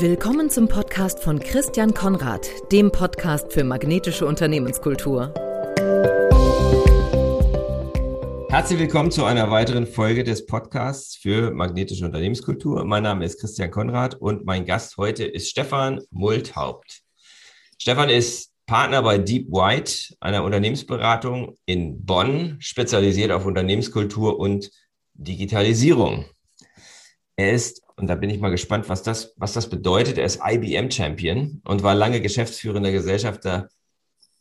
Willkommen zum Podcast von Christian Konrad, dem Podcast für magnetische Unternehmenskultur. Herzlich willkommen zu einer weiteren Folge des Podcasts für magnetische Unternehmenskultur. Mein Name ist Christian Konrad und mein Gast heute ist Stefan Multhaupt. Stefan ist Partner bei Deep White, einer Unternehmensberatung in Bonn, spezialisiert auf Unternehmenskultur und Digitalisierung. Er ist, und da bin ich mal gespannt, was das, was das bedeutet, er ist IBM-Champion und war lange geschäftsführender Gesellschafter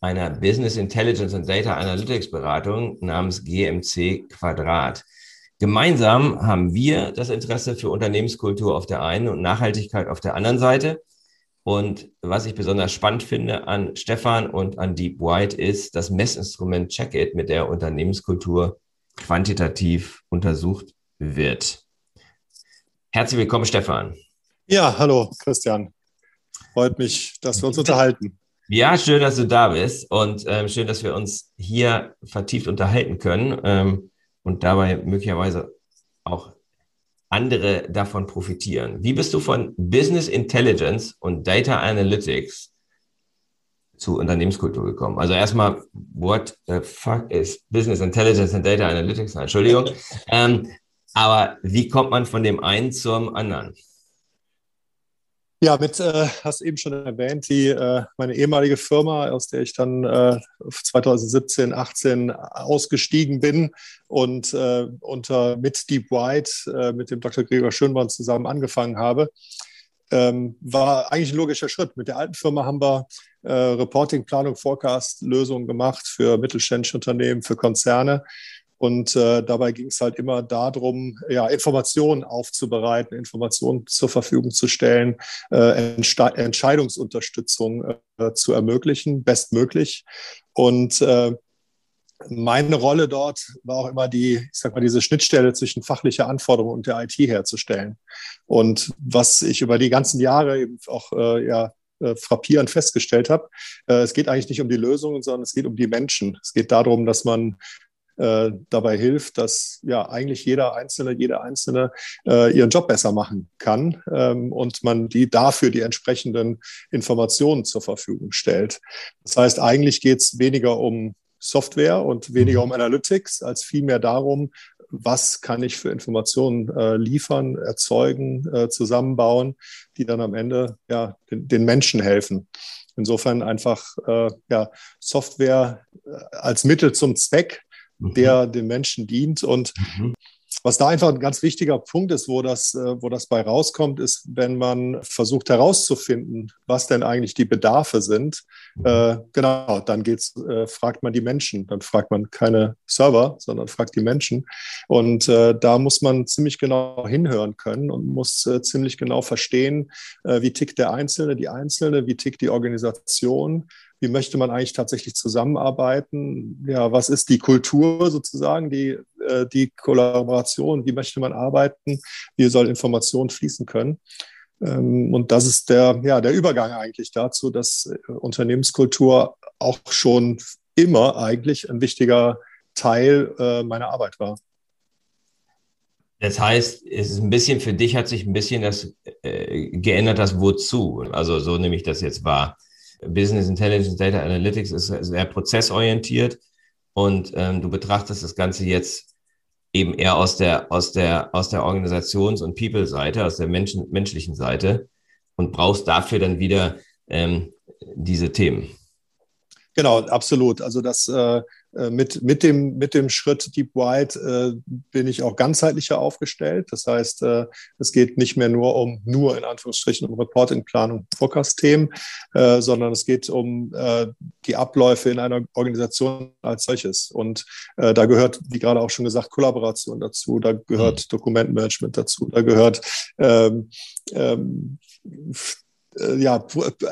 einer Business Intelligence and Data Analytics Beratung namens GMC Quadrat. Gemeinsam haben wir das Interesse für Unternehmenskultur auf der einen und Nachhaltigkeit auf der anderen Seite. Und was ich besonders spannend finde an Stefan und an Deep White ist das Messinstrument Checkit, mit der Unternehmenskultur quantitativ untersucht wird. Herzlich willkommen, Stefan. Ja, hallo, Christian. Freut mich, dass wir uns unterhalten. Ja, schön, dass du da bist und ähm, schön, dass wir uns hier vertieft unterhalten können ähm, und dabei möglicherweise auch andere davon profitieren. Wie bist du von Business Intelligence und Data Analytics zu Unternehmenskultur gekommen? Also erstmal, what the fuck is Business Intelligence and Data Analytics? Entschuldigung. Ähm, aber wie kommt man von dem einen zum anderen? Ja, mit, äh, hast eben schon erwähnt, die, äh, meine ehemalige Firma, aus der ich dann äh, 2017, 18 ausgestiegen bin und äh, unter, mit Deep White, äh, mit dem Dr. Gregor Schönborn zusammen angefangen habe, ähm, war eigentlich ein logischer Schritt. Mit der alten Firma haben wir äh, Reporting, Planung, Forecast Lösungen gemacht für mittelständische Unternehmen, für Konzerne. Und äh, dabei ging es halt immer darum, ja, Informationen aufzubereiten, Informationen zur Verfügung zu stellen, äh, Entscheidungsunterstützung äh, zu ermöglichen, bestmöglich. Und äh, meine Rolle dort war auch immer die, ich sag mal, diese Schnittstelle zwischen fachlicher Anforderung und der IT herzustellen. Und was ich über die ganzen Jahre eben auch äh, ja, äh, frappierend festgestellt habe, äh, es geht eigentlich nicht um die Lösungen, sondern es geht um die Menschen. Es geht darum, dass man äh, dabei hilft, dass ja eigentlich jeder Einzelne, jede Einzelne äh, ihren Job besser machen kann ähm, und man die dafür die entsprechenden Informationen zur Verfügung stellt. Das heißt, eigentlich geht es weniger um Software und weniger um Analytics, als vielmehr darum, was kann ich für Informationen äh, liefern, erzeugen, äh, zusammenbauen, die dann am Ende ja, den, den Menschen helfen. Insofern einfach äh, ja, Software äh, als Mittel zum Zweck der mhm. den Menschen dient. Und mhm. was da einfach ein ganz wichtiger Punkt ist, wo das, äh, wo das bei rauskommt, ist, wenn man versucht herauszufinden, was denn eigentlich die Bedarfe sind. Mhm. Äh, genau, dann geht's, äh, fragt man die Menschen. Dann fragt man keine Server, sondern fragt die Menschen. Und äh, da muss man ziemlich genau hinhören können und muss äh, ziemlich genau verstehen, äh, wie tickt der Einzelne, die Einzelne, wie tickt die Organisation wie möchte man eigentlich tatsächlich zusammenarbeiten? Ja, was ist die Kultur sozusagen, die, äh, die Kollaboration? Wie möchte man arbeiten? Wie soll Information fließen können? Ähm, und das ist der, ja, der Übergang eigentlich dazu, dass äh, Unternehmenskultur auch schon immer eigentlich ein wichtiger Teil äh, meiner Arbeit war. Das heißt, es ist ein bisschen für dich hat sich ein bisschen das äh, geändert, das Wozu. Also so nehme ich das jetzt wahr. Business Intelligence Data Analytics ist sehr prozessorientiert und ähm, du betrachtest das Ganze jetzt eben eher aus der, aus der, aus der Organisations- und People-Seite, aus der Menschen, menschlichen Seite und brauchst dafür dann wieder ähm, diese Themen. Genau, absolut. Also das äh, mit, mit, dem, mit dem Schritt Deep White äh, bin ich auch ganzheitlicher aufgestellt. Das heißt, äh, es geht nicht mehr nur um nur in Anführungsstrichen um Reporting-Planung, Forecast-Themen, äh, sondern es geht um äh, die Abläufe in einer Organisation als solches. Und äh, da gehört, wie gerade auch schon gesagt, Kollaboration dazu, da gehört mhm. Dokumentmanagement dazu, da gehört ähm, ähm, äh, ja,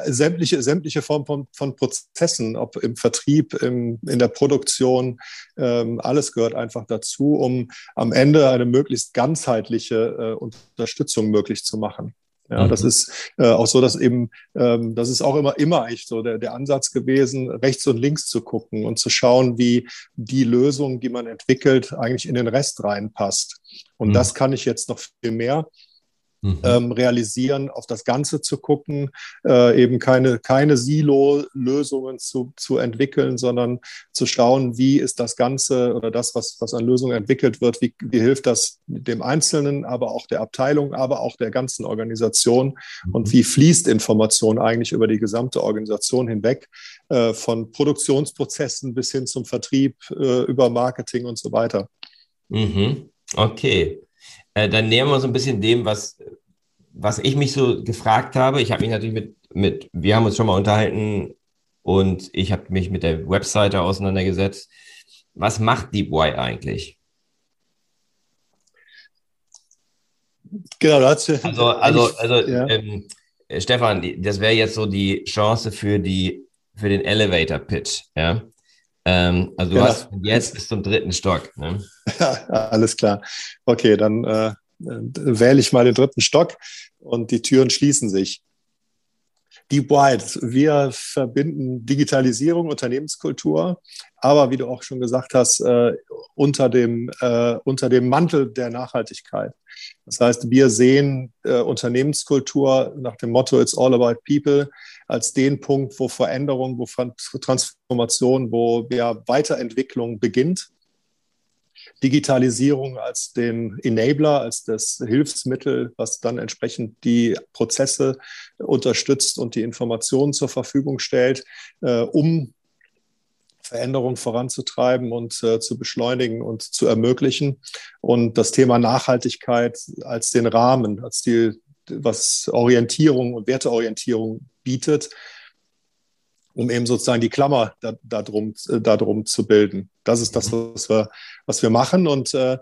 sämtliche, sämtliche Formen von, von Prozessen, ob im Vertrieb, im, in der Produktion, ähm, alles gehört einfach dazu, um am Ende eine möglichst ganzheitliche äh, Unterstützung möglich zu machen. Ja, mhm. das ist äh, auch so, dass eben, ähm, das ist auch immer, immer eigentlich so der, der Ansatz gewesen, rechts und links zu gucken und zu schauen, wie die Lösung, die man entwickelt, eigentlich in den Rest reinpasst. Und mhm. das kann ich jetzt noch viel mehr mhm. ähm, realisieren, auf das Ganze zu gucken, äh, eben keine, keine Silo-Lösungen zu, zu entwickeln, sondern zu schauen, wie ist das Ganze oder das, was, was an Lösungen entwickelt wird, wie, wie hilft das dem Einzelnen, aber auch der Abteilung, aber auch der ganzen Organisation mhm. und wie fließt Information eigentlich über die gesamte Organisation hinweg, äh, von Produktionsprozessen bis hin zum Vertrieb, äh, über Marketing und so weiter. Mhm. Okay. Äh, dann nähern wir uns ein bisschen dem, was, was ich mich so gefragt habe. Ich habe mich natürlich mit, mit, wir haben uns schon mal unterhalten und ich habe mich mit der Webseite auseinandergesetzt. Was macht DeepY eigentlich? Genau, dazu. Also, also, also ja. ähm, Stefan, das wäre jetzt so die Chance für, die, für den Elevator Pitch. Ja? Ähm, also du ja. hast jetzt bis zum dritten Stock. Ne? Alles klar. Okay, dann äh, wähle ich mal den dritten Stock und die Türen schließen sich. Deep White, wir verbinden Digitalisierung, Unternehmenskultur, aber wie du auch schon gesagt hast, äh, unter, dem, äh, unter dem Mantel der Nachhaltigkeit. Das heißt, wir sehen äh, Unternehmenskultur nach dem Motto It's all about people als den Punkt, wo Veränderung, wo Transformation, wo ja, Weiterentwicklung beginnt. Digitalisierung als den Enabler, als das Hilfsmittel, was dann entsprechend die Prozesse unterstützt und die Informationen zur Verfügung stellt, äh, um Veränderung voranzutreiben und äh, zu beschleunigen und zu ermöglichen. Und das Thema Nachhaltigkeit als den Rahmen, als die, was Orientierung und Werteorientierung bietet, um eben sozusagen die Klammer da, da, drum, äh, da drum zu bilden. Das ist das, was wir, was wir machen. Und äh,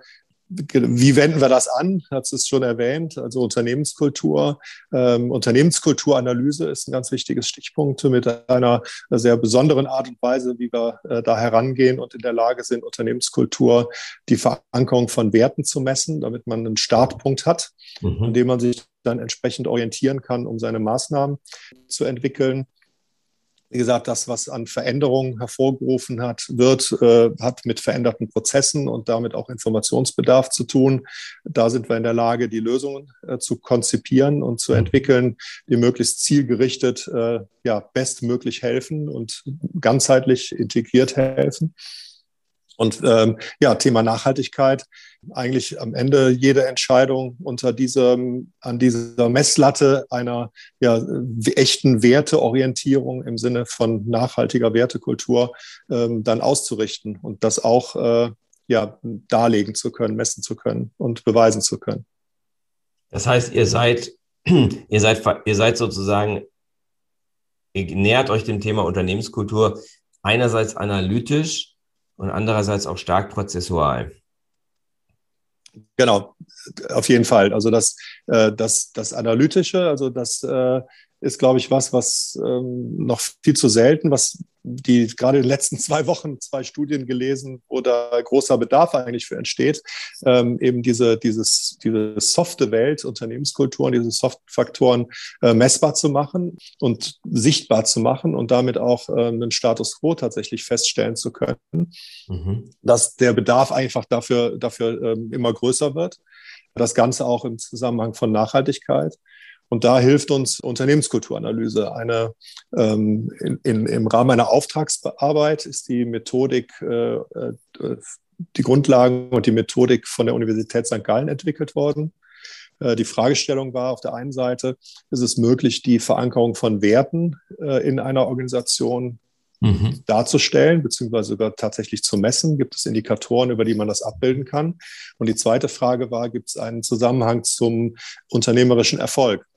wie wenden wir das an? Hat es schon erwähnt. Also Unternehmenskultur, ähm, Unternehmenskulturanalyse ist ein ganz wichtiges Stichpunkt mit einer sehr besonderen Art und Weise, wie wir äh, da herangehen und in der Lage sind, Unternehmenskultur, die Verankerung von Werten zu messen, damit man einen Startpunkt hat, mhm. an dem man sich dann entsprechend orientieren kann, um seine Maßnahmen zu entwickeln wie gesagt, das, was an Veränderungen hervorgerufen hat, wird, äh, hat mit veränderten Prozessen und damit auch Informationsbedarf zu tun. Da sind wir in der Lage, die Lösungen äh, zu konzipieren und zu entwickeln, die möglichst zielgerichtet, äh, ja, bestmöglich helfen und ganzheitlich integriert helfen. Und ähm, ja, Thema Nachhaltigkeit, eigentlich am Ende jede Entscheidung unter diesem, an dieser Messlatte einer ja, echten Werteorientierung im Sinne von nachhaltiger Wertekultur ähm, dann auszurichten und das auch äh, ja, darlegen zu können, messen zu können und beweisen zu können. Das heißt, ihr seid, ihr seid, ihr seid sozusagen, ihr nähert euch dem Thema Unternehmenskultur einerseits analytisch, und andererseits auch stark prozessual. Genau, auf jeden Fall. Also das, äh, das, das Analytische, also das äh, ist, glaube ich, was, was ähm, noch viel zu selten, was die gerade in den letzten zwei Wochen zwei Studien gelesen, wo da großer Bedarf eigentlich für entsteht, ähm, eben diese, dieses, diese softe Welt, Unternehmenskulturen, diese Soft-Faktoren äh, messbar zu machen und sichtbar zu machen und damit auch äh, einen Status quo tatsächlich feststellen zu können, mhm. dass der Bedarf einfach dafür, dafür ähm, immer größer wird. Das Ganze auch im Zusammenhang von Nachhaltigkeit. Und da hilft uns Unternehmenskulturanalyse. Eine, ähm, in, in, Im Rahmen einer Auftragsarbeit ist die Methodik, äh, äh, die Grundlagen und die Methodik von der Universität St. Gallen entwickelt worden. Äh, die Fragestellung war auf der einen Seite, ist es möglich, die Verankerung von Werten äh, in einer Organisation mhm. darzustellen, beziehungsweise sogar tatsächlich zu messen? Gibt es Indikatoren, über die man das abbilden kann? Und die zweite Frage war, gibt es einen Zusammenhang zum unternehmerischen Erfolg?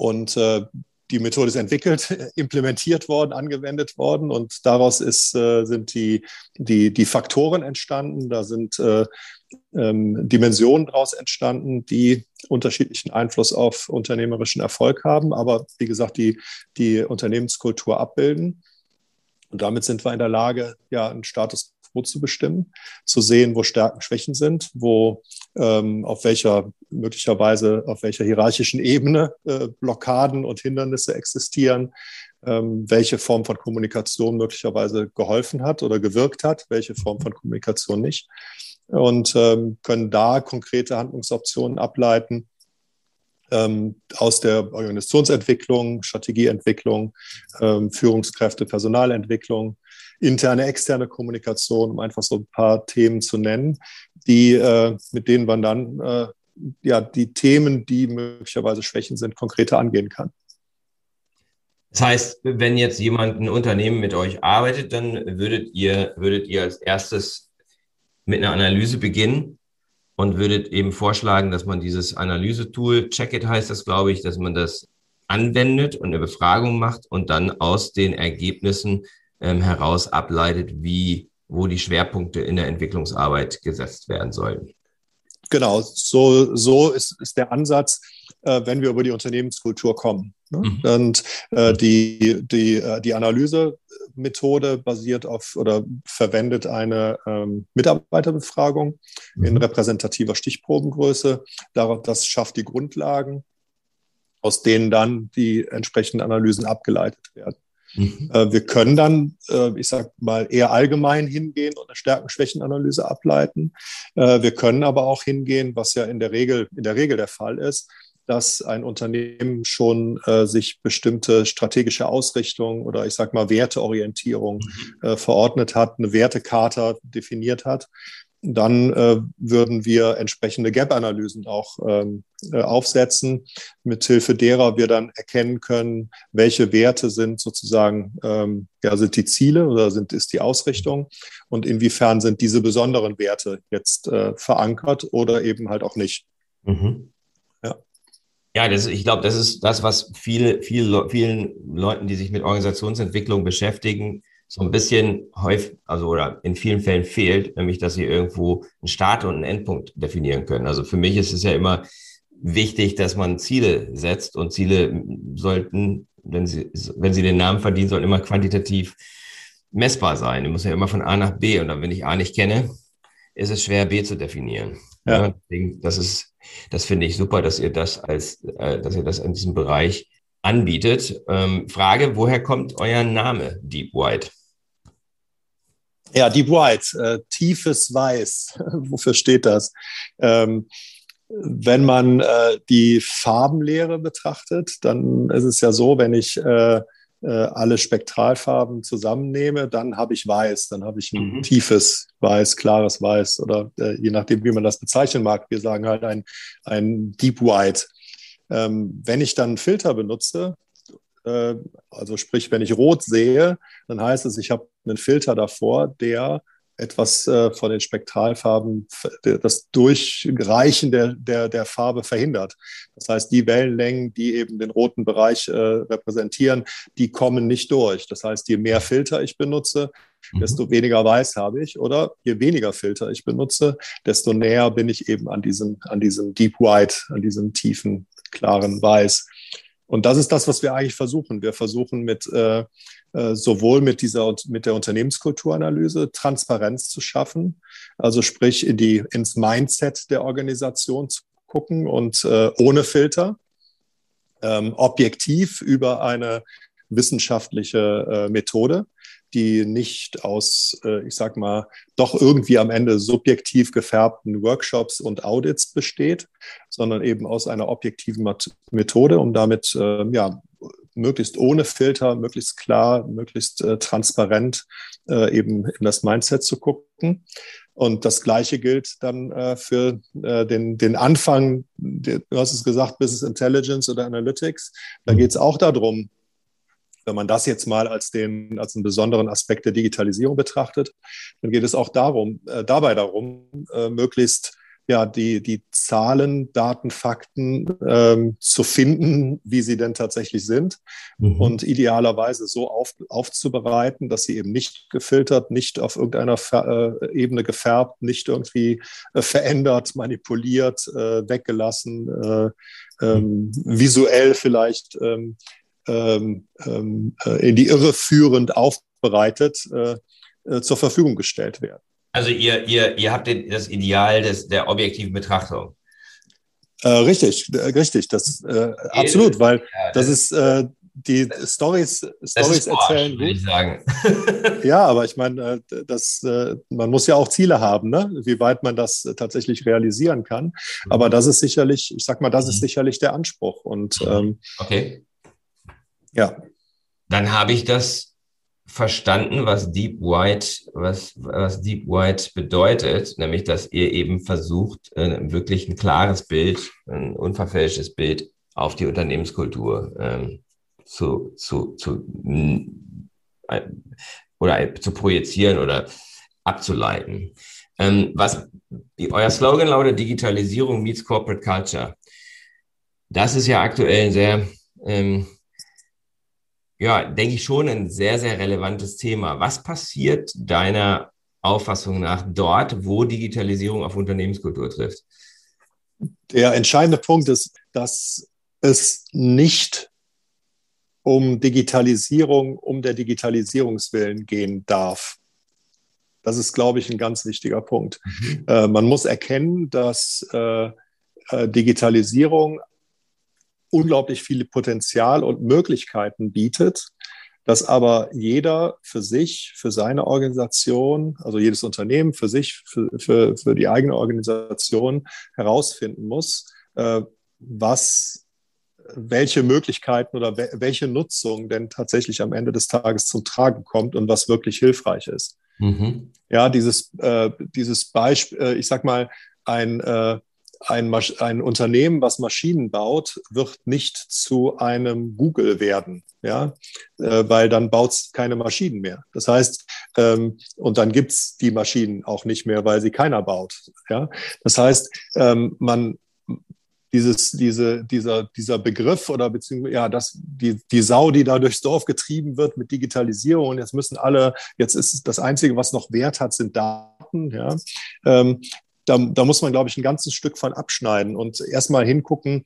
Und äh, die Methode ist entwickelt, implementiert worden, angewendet worden und daraus ist, äh, sind die, die, die Faktoren entstanden, da sind äh, ähm, Dimensionen daraus entstanden, die unterschiedlichen Einfluss auf unternehmerischen Erfolg haben, aber wie gesagt, die, die Unternehmenskultur abbilden. Und damit sind wir in der Lage, ja, einen Status quo zu bestimmen, zu sehen, wo Stärken, Schwächen sind, wo ähm, auf welcher möglicherweise auf welcher hierarchischen Ebene äh, Blockaden und Hindernisse existieren, ähm, welche Form von Kommunikation möglicherweise geholfen hat oder gewirkt hat, welche Form von Kommunikation nicht. Und ähm, können da konkrete Handlungsoptionen ableiten ähm, aus der Organisationsentwicklung, Strategieentwicklung, ähm, Führungskräfte, Personalentwicklung, interne, externe Kommunikation, um einfach so ein paar Themen zu nennen, die, äh, mit denen man dann äh, ja, die Themen, die möglicherweise Schwächen sind, konkreter angehen kann. Das heißt, wenn jetzt jemand ein Unternehmen mit euch arbeitet, dann würdet ihr, würdet ihr als erstes mit einer Analyse beginnen und würdet eben vorschlagen, dass man dieses Analysetool, Checkit heißt das, glaube ich, dass man das anwendet und eine Befragung macht und dann aus den Ergebnissen ähm, heraus ableitet, wie, wo die Schwerpunkte in der Entwicklungsarbeit gesetzt werden sollen. Genau, so, so ist, ist der Ansatz, äh, wenn wir über die Unternehmenskultur kommen. Ne? Mhm. Und äh, die, die, äh, die Analysemethode basiert auf oder verwendet eine ähm, Mitarbeiterbefragung mhm. in repräsentativer Stichprobengröße. Das schafft die Grundlagen, aus denen dann die entsprechenden Analysen abgeleitet werden. Mhm. Äh, wir können dann, äh, ich sage mal, eher allgemein hingehen und eine Stärken-Schwächen-Analyse ableiten. Äh, wir können aber auch hingehen, was ja in der Regel, in der Regel der Fall ist, dass ein Unternehmen schon äh, sich bestimmte strategische Ausrichtung oder ich sage mal Werteorientierung mhm. äh, verordnet hat, eine Wertekarte definiert hat. Dann äh, würden wir entsprechende Gap-Analysen auch ähm, äh, aufsetzen, mithilfe derer wir dann erkennen können, welche Werte sind sozusagen, ähm, ja, sind die Ziele oder sind, ist die Ausrichtung und inwiefern sind diese besonderen Werte jetzt äh, verankert oder eben halt auch nicht. Mhm. Ja, das, ich glaube, das ist das, was viele, viele, vielen Leuten, die sich mit Organisationsentwicklung beschäftigen, so ein bisschen häufig, also oder in vielen Fällen fehlt, nämlich, dass sie irgendwo einen Start und einen Endpunkt definieren können. Also für mich ist es ja immer wichtig, dass man Ziele setzt und Ziele sollten, wenn sie, wenn sie den Namen verdienen, sollten immer quantitativ messbar sein. Die muss ja immer von A nach B und dann, wenn ich A nicht kenne, ist es schwer, B zu definieren. Ja. ja das ist, das finde ich super, dass ihr das als, äh, dass ihr das in diesem Bereich anbietet. Ähm, Frage, woher kommt euer Name Deep White? Ja, Deep White, äh, tiefes Weiß. Wofür steht das? Ähm, wenn man äh, die Farbenlehre betrachtet, dann ist es ja so, wenn ich äh, alle Spektralfarben zusammennehme, dann habe ich Weiß, dann habe ich ein mhm. tiefes Weiß, klares Weiß oder äh, je nachdem, wie man das bezeichnen mag. Wir sagen halt ein, ein Deep White. Ähm, wenn ich dann Filter benutze, äh, also sprich, wenn ich rot sehe, dann heißt es, ich habe einen Filter davor, der etwas äh, von den Spektralfarben, das Durchreichen der, der, der Farbe verhindert. Das heißt, die Wellenlängen, die eben den roten Bereich äh, repräsentieren, die kommen nicht durch. Das heißt, je mehr Filter ich benutze, mhm. desto weniger Weiß habe ich. Oder je weniger Filter ich benutze, desto näher bin ich eben an diesem, an diesem Deep White, an diesem tiefen, klaren Weiß. Und das ist das, was wir eigentlich versuchen. Wir versuchen mit äh, äh, sowohl mit dieser mit der Unternehmenskulturanalyse Transparenz zu schaffen, also sprich in die ins Mindset der Organisation zu gucken und äh, ohne Filter ähm, objektiv über eine wissenschaftliche äh, Methode, die nicht aus, äh, ich sag mal, doch irgendwie am Ende subjektiv gefärbten Workshops und Audits besteht, sondern eben aus einer objektiven Methode, um damit äh, ja, möglichst ohne Filter, möglichst klar, möglichst äh, transparent äh, eben in das Mindset zu gucken. Und das Gleiche gilt dann äh, für äh, den, den Anfang, du hast es gesagt, Business Intelligence oder Analytics. Da mhm. geht es auch darum, wenn man das jetzt mal als, den, als einen besonderen Aspekt der Digitalisierung betrachtet, dann geht es auch darum, äh, dabei darum, äh, möglichst ja, die, die Zahlen, Daten, Fakten ähm, zu finden, wie sie denn tatsächlich sind mhm. und idealerweise so auf, aufzubereiten, dass sie eben nicht gefiltert, nicht auf irgendeiner äh, Ebene gefärbt, nicht irgendwie äh, verändert, manipuliert, äh, weggelassen, äh, ähm, visuell vielleicht ähm, ähm, ähm äh, in die Irre führend aufbereitet zur Verfügung gestellt werden. Also ihr, ihr, ihr habt den, das Ideal des, der objektiven Betrachtung. Äh, richtig, äh, richtig, das äh, absolut, weil das ist äh, die Stories, Stories erzählen gut. Ich sagen. ja, aber ich meine, äh, das, äh, man muss ja auch Ziele haben, ne? wie weit man das tatsächlich realisieren kann. Mhm. Aber das ist sicherlich, ich sag mal, das ist mhm. sicherlich der Anspruch. Und ähm, okay. Ja. Dann habe ich das verstanden, was Deep White, was, was Deep White bedeutet, nämlich, dass ihr eben versucht, äh, wirklich ein klares Bild, ein unverfälschtes Bild auf die Unternehmenskultur ähm, zu, zu, zu äh, oder zu projizieren oder abzuleiten. Ähm, was euer Slogan lautet Digitalisierung meets Corporate Culture. Das ist ja aktuell ein sehr ähm, ja, denke ich schon ein sehr, sehr relevantes Thema. Was passiert deiner Auffassung nach dort, wo Digitalisierung auf Unternehmenskultur trifft? Der entscheidende Punkt ist, dass es nicht um Digitalisierung, um der Digitalisierungswillen gehen darf. Das ist, glaube ich, ein ganz wichtiger Punkt. Mhm. Äh, man muss erkennen, dass äh, äh Digitalisierung unglaublich viel Potenzial und Möglichkeiten bietet, dass aber jeder für sich, für seine Organisation, also jedes Unternehmen für sich, für, für, für die eigene Organisation herausfinden muss, äh, was, welche Möglichkeiten oder welche Nutzung denn tatsächlich am Ende des Tages zum Tragen kommt und was wirklich hilfreich ist. Mhm. Ja, dieses, äh, dieses Beispiel, äh, ich sag mal, ein, äh, ein, ein Unternehmen, was Maschinen baut, wird nicht zu einem Google werden, ja, äh, weil dann baut es keine Maschinen mehr. Das heißt, ähm, und dann gibt es die Maschinen auch nicht mehr, weil sie keiner baut. Ja? Das heißt, ähm, man, dieses, diese, dieser, dieser Begriff oder beziehungsweise ja, das, die, die Sau, die da durchs Dorf getrieben wird mit Digitalisierung und jetzt müssen alle, jetzt ist das Einzige, was noch Wert hat, sind Daten. Ja? Ähm, da, da muss man, glaube ich, ein ganzes Stück von abschneiden und erstmal hingucken,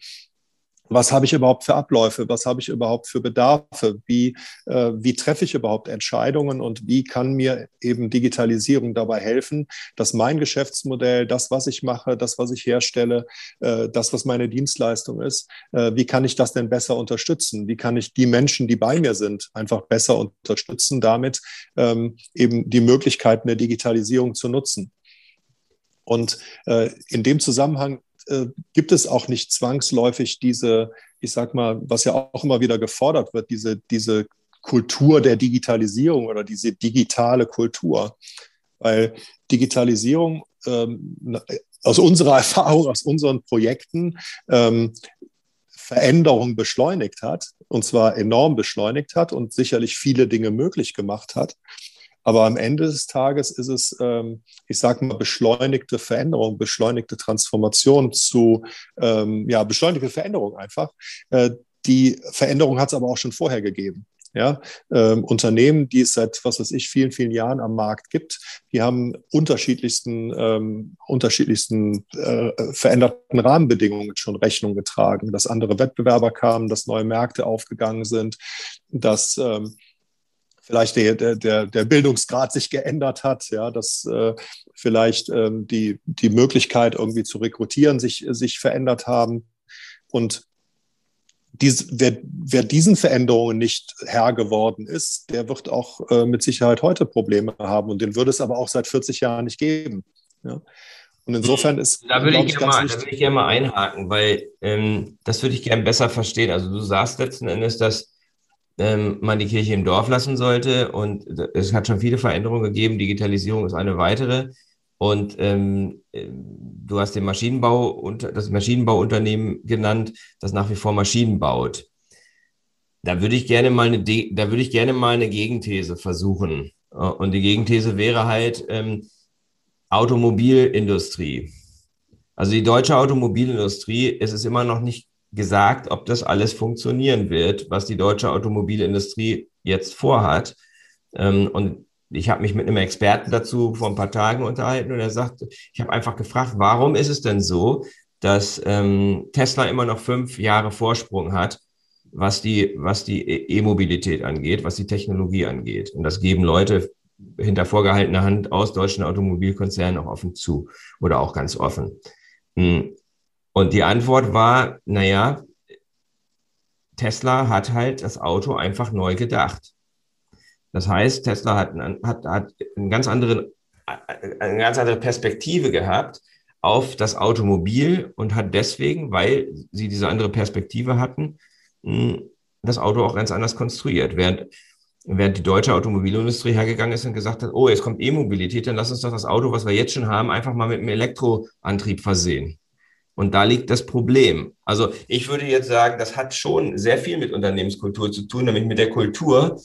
was habe ich überhaupt für Abläufe? Was habe ich überhaupt für Bedarfe? Wie, äh, wie treffe ich überhaupt Entscheidungen und wie kann mir eben Digitalisierung dabei helfen, dass mein Geschäftsmodell, das, was ich mache, das, was ich herstelle, äh, das, was meine Dienstleistung ist, äh, wie kann ich das denn besser unterstützen? Wie kann ich die Menschen, die bei mir sind, einfach besser unterstützen, damit ähm, eben die Möglichkeiten der Digitalisierung zu nutzen? Und äh, in dem Zusammenhang äh, gibt es auch nicht zwangsläufig diese, ich sag mal, was ja auch immer wieder gefordert wird, diese, diese Kultur der Digitalisierung oder diese digitale Kultur. Weil Digitalisierung ähm, aus unserer Erfahrung, aus unseren Projekten ähm, Veränderung beschleunigt hat, und zwar enorm beschleunigt hat und sicherlich viele Dinge möglich gemacht hat. Aber am Ende des Tages ist es, ähm, ich sage mal, beschleunigte Veränderung, beschleunigte Transformation zu, ähm, ja, beschleunigte Veränderung einfach. Äh, die Veränderung hat es aber auch schon vorher gegeben. Ja, ähm, Unternehmen, die es seit, was weiß ich, vielen, vielen Jahren am Markt gibt, die haben unterschiedlichsten, ähm, unterschiedlichsten äh, veränderten Rahmenbedingungen schon Rechnung getragen, dass andere Wettbewerber kamen, dass neue Märkte aufgegangen sind, dass ähm, vielleicht der, der, der Bildungsgrad sich geändert hat, ja, dass äh, vielleicht ähm, die, die Möglichkeit irgendwie zu rekrutieren sich, sich verändert haben. Und dies, wer, wer diesen Veränderungen nicht Herr geworden ist, der wird auch äh, mit Sicherheit heute Probleme haben. Und den würde es aber auch seit 40 Jahren nicht geben. Ja. Und insofern ist. Da würde ich, ich, mal, da würde ich gerne mal einhaken, weil ähm, das würde ich gerne besser verstehen. Also du sagst letzten Endes, dass ähm, man die Kirche im Dorf lassen sollte. Und es hat schon viele Veränderungen gegeben. Digitalisierung ist eine weitere. Und ähm, äh, du hast den Maschinenbau und das Maschinenbauunternehmen genannt, das nach wie vor Maschinen baut. Da würde ich gerne mal eine, da würde ich gerne mal eine Gegenthese versuchen. Und die Gegenthese wäre halt ähm, Automobilindustrie. Also die deutsche Automobilindustrie ist es immer noch nicht gesagt, ob das alles funktionieren wird, was die deutsche Automobilindustrie jetzt vorhat. Ähm, und ich habe mich mit einem Experten dazu vor ein paar Tagen unterhalten und er sagt, ich habe einfach gefragt, warum ist es denn so, dass ähm, Tesla immer noch fünf Jahre Vorsprung hat, was die, was die e- E-Mobilität angeht, was die Technologie angeht. Und das geben Leute hinter vorgehaltener Hand aus deutschen Automobilkonzernen auch offen zu oder auch ganz offen. Hm. Und die Antwort war, naja, Tesla hat halt das Auto einfach neu gedacht. Das heißt, Tesla hat, hat, hat einen ganz anderen, eine ganz andere Perspektive gehabt auf das Automobil und hat deswegen, weil sie diese andere Perspektive hatten, das Auto auch ganz anders konstruiert. Während, während die deutsche Automobilindustrie hergegangen ist und gesagt hat, oh, jetzt kommt E-Mobilität, dann lass uns doch das Auto, was wir jetzt schon haben, einfach mal mit einem Elektroantrieb versehen. Und da liegt das Problem. Also ich würde jetzt sagen, das hat schon sehr viel mit Unternehmenskultur zu tun, nämlich mit der Kultur.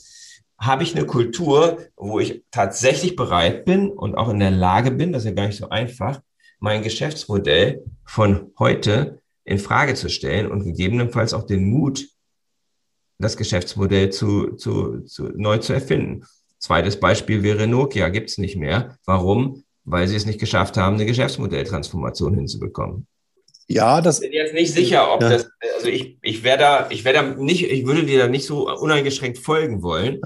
Habe ich eine Kultur, wo ich tatsächlich bereit bin und auch in der Lage bin, das ist ja gar nicht so einfach, mein Geschäftsmodell von heute in Frage zu stellen und gegebenenfalls auch den Mut, das Geschäftsmodell zu, zu, zu neu zu erfinden. Zweites Beispiel wäre Nokia, gibt es nicht mehr. Warum? Weil sie es nicht geschafft haben, eine Geschäftsmodelltransformation hinzubekommen. Ja, das. Ich bin jetzt nicht sicher, ob ja. das, also ich, ich wäre da, ich wäre da nicht, ich würde dir da nicht so uneingeschränkt folgen wollen,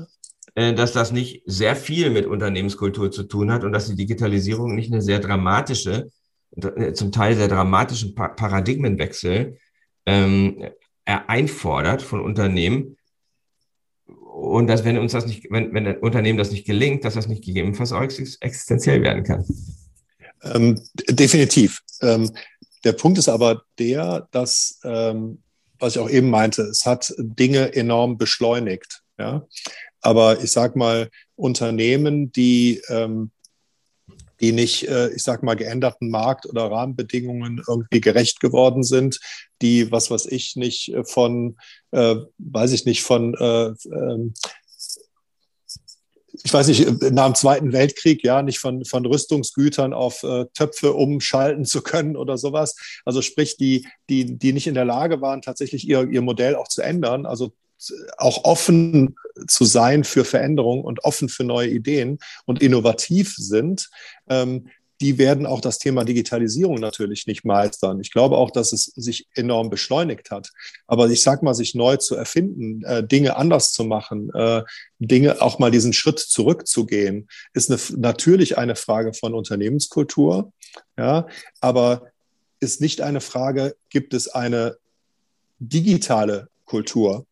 äh, dass das nicht sehr viel mit Unternehmenskultur zu tun hat und dass die Digitalisierung nicht eine sehr dramatische, äh, zum Teil sehr dramatischen Paradigmenwechsel ähm, einfordert von Unternehmen. Und dass, wenn uns das nicht, wenn, wenn ein Unternehmen das nicht gelingt, dass das nicht gegebenenfalls auch existenziell werden kann. Ähm, definitiv. Ähm, der Punkt ist aber der, dass, ähm, was ich auch eben meinte, es hat Dinge enorm beschleunigt. Ja? Aber ich sage mal, Unternehmen, die, ähm, die nicht, äh, ich sage mal, geänderten Markt- oder Rahmenbedingungen irgendwie gerecht geworden sind, die, was weiß ich, nicht von, äh, weiß ich nicht, von äh, ähm, ich weiß nicht, nach dem Zweiten Weltkrieg, ja, nicht von, von Rüstungsgütern auf äh, Töpfe umschalten zu können oder sowas. Also sprich, die, die, die nicht in der Lage waren, tatsächlich ihr, ihr Modell auch zu ändern, also auch offen zu sein für Veränderungen und offen für neue Ideen und innovativ sind, ähm, die werden auch das Thema Digitalisierung natürlich nicht meistern. Ich glaube auch, dass es sich enorm beschleunigt hat. Aber ich sage mal, sich neu zu erfinden, äh, Dinge anders zu machen, äh, Dinge auch mal diesen Schritt zurückzugehen, ist eine, natürlich eine Frage von Unternehmenskultur. Ja, aber ist nicht eine Frage, gibt es eine digitale Kultur,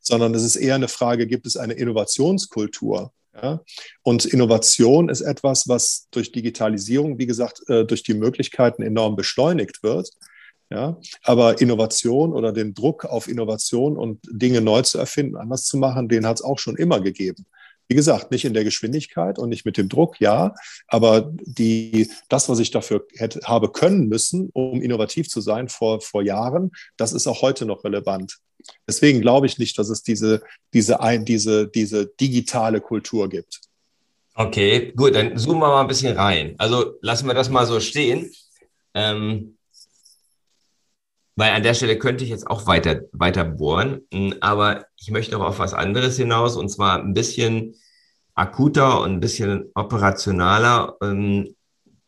sondern es ist eher eine Frage, gibt es eine Innovationskultur? Ja? Und Innovation ist etwas, was durch Digitalisierung, wie gesagt, äh, durch die Möglichkeiten enorm beschleunigt wird. Ja? Aber Innovation oder den Druck auf Innovation und Dinge neu zu erfinden, anders zu machen, den hat es auch schon immer gegeben. Wie gesagt, nicht in der Geschwindigkeit und nicht mit dem Druck, ja, aber die, das, was ich dafür hätte, habe können müssen, um innovativ zu sein vor, vor Jahren, das ist auch heute noch relevant. Deswegen glaube ich nicht, dass es diese, diese, ein, diese, diese digitale Kultur gibt. Okay, gut, dann zoomen wir mal ein bisschen rein. Also lassen wir das mal so stehen. Ähm, weil an der Stelle könnte ich jetzt auch weiter, weiter bohren, hm, aber ich möchte noch auf was anderes hinaus und zwar ein bisschen akuter und ein bisschen operationaler. Ähm,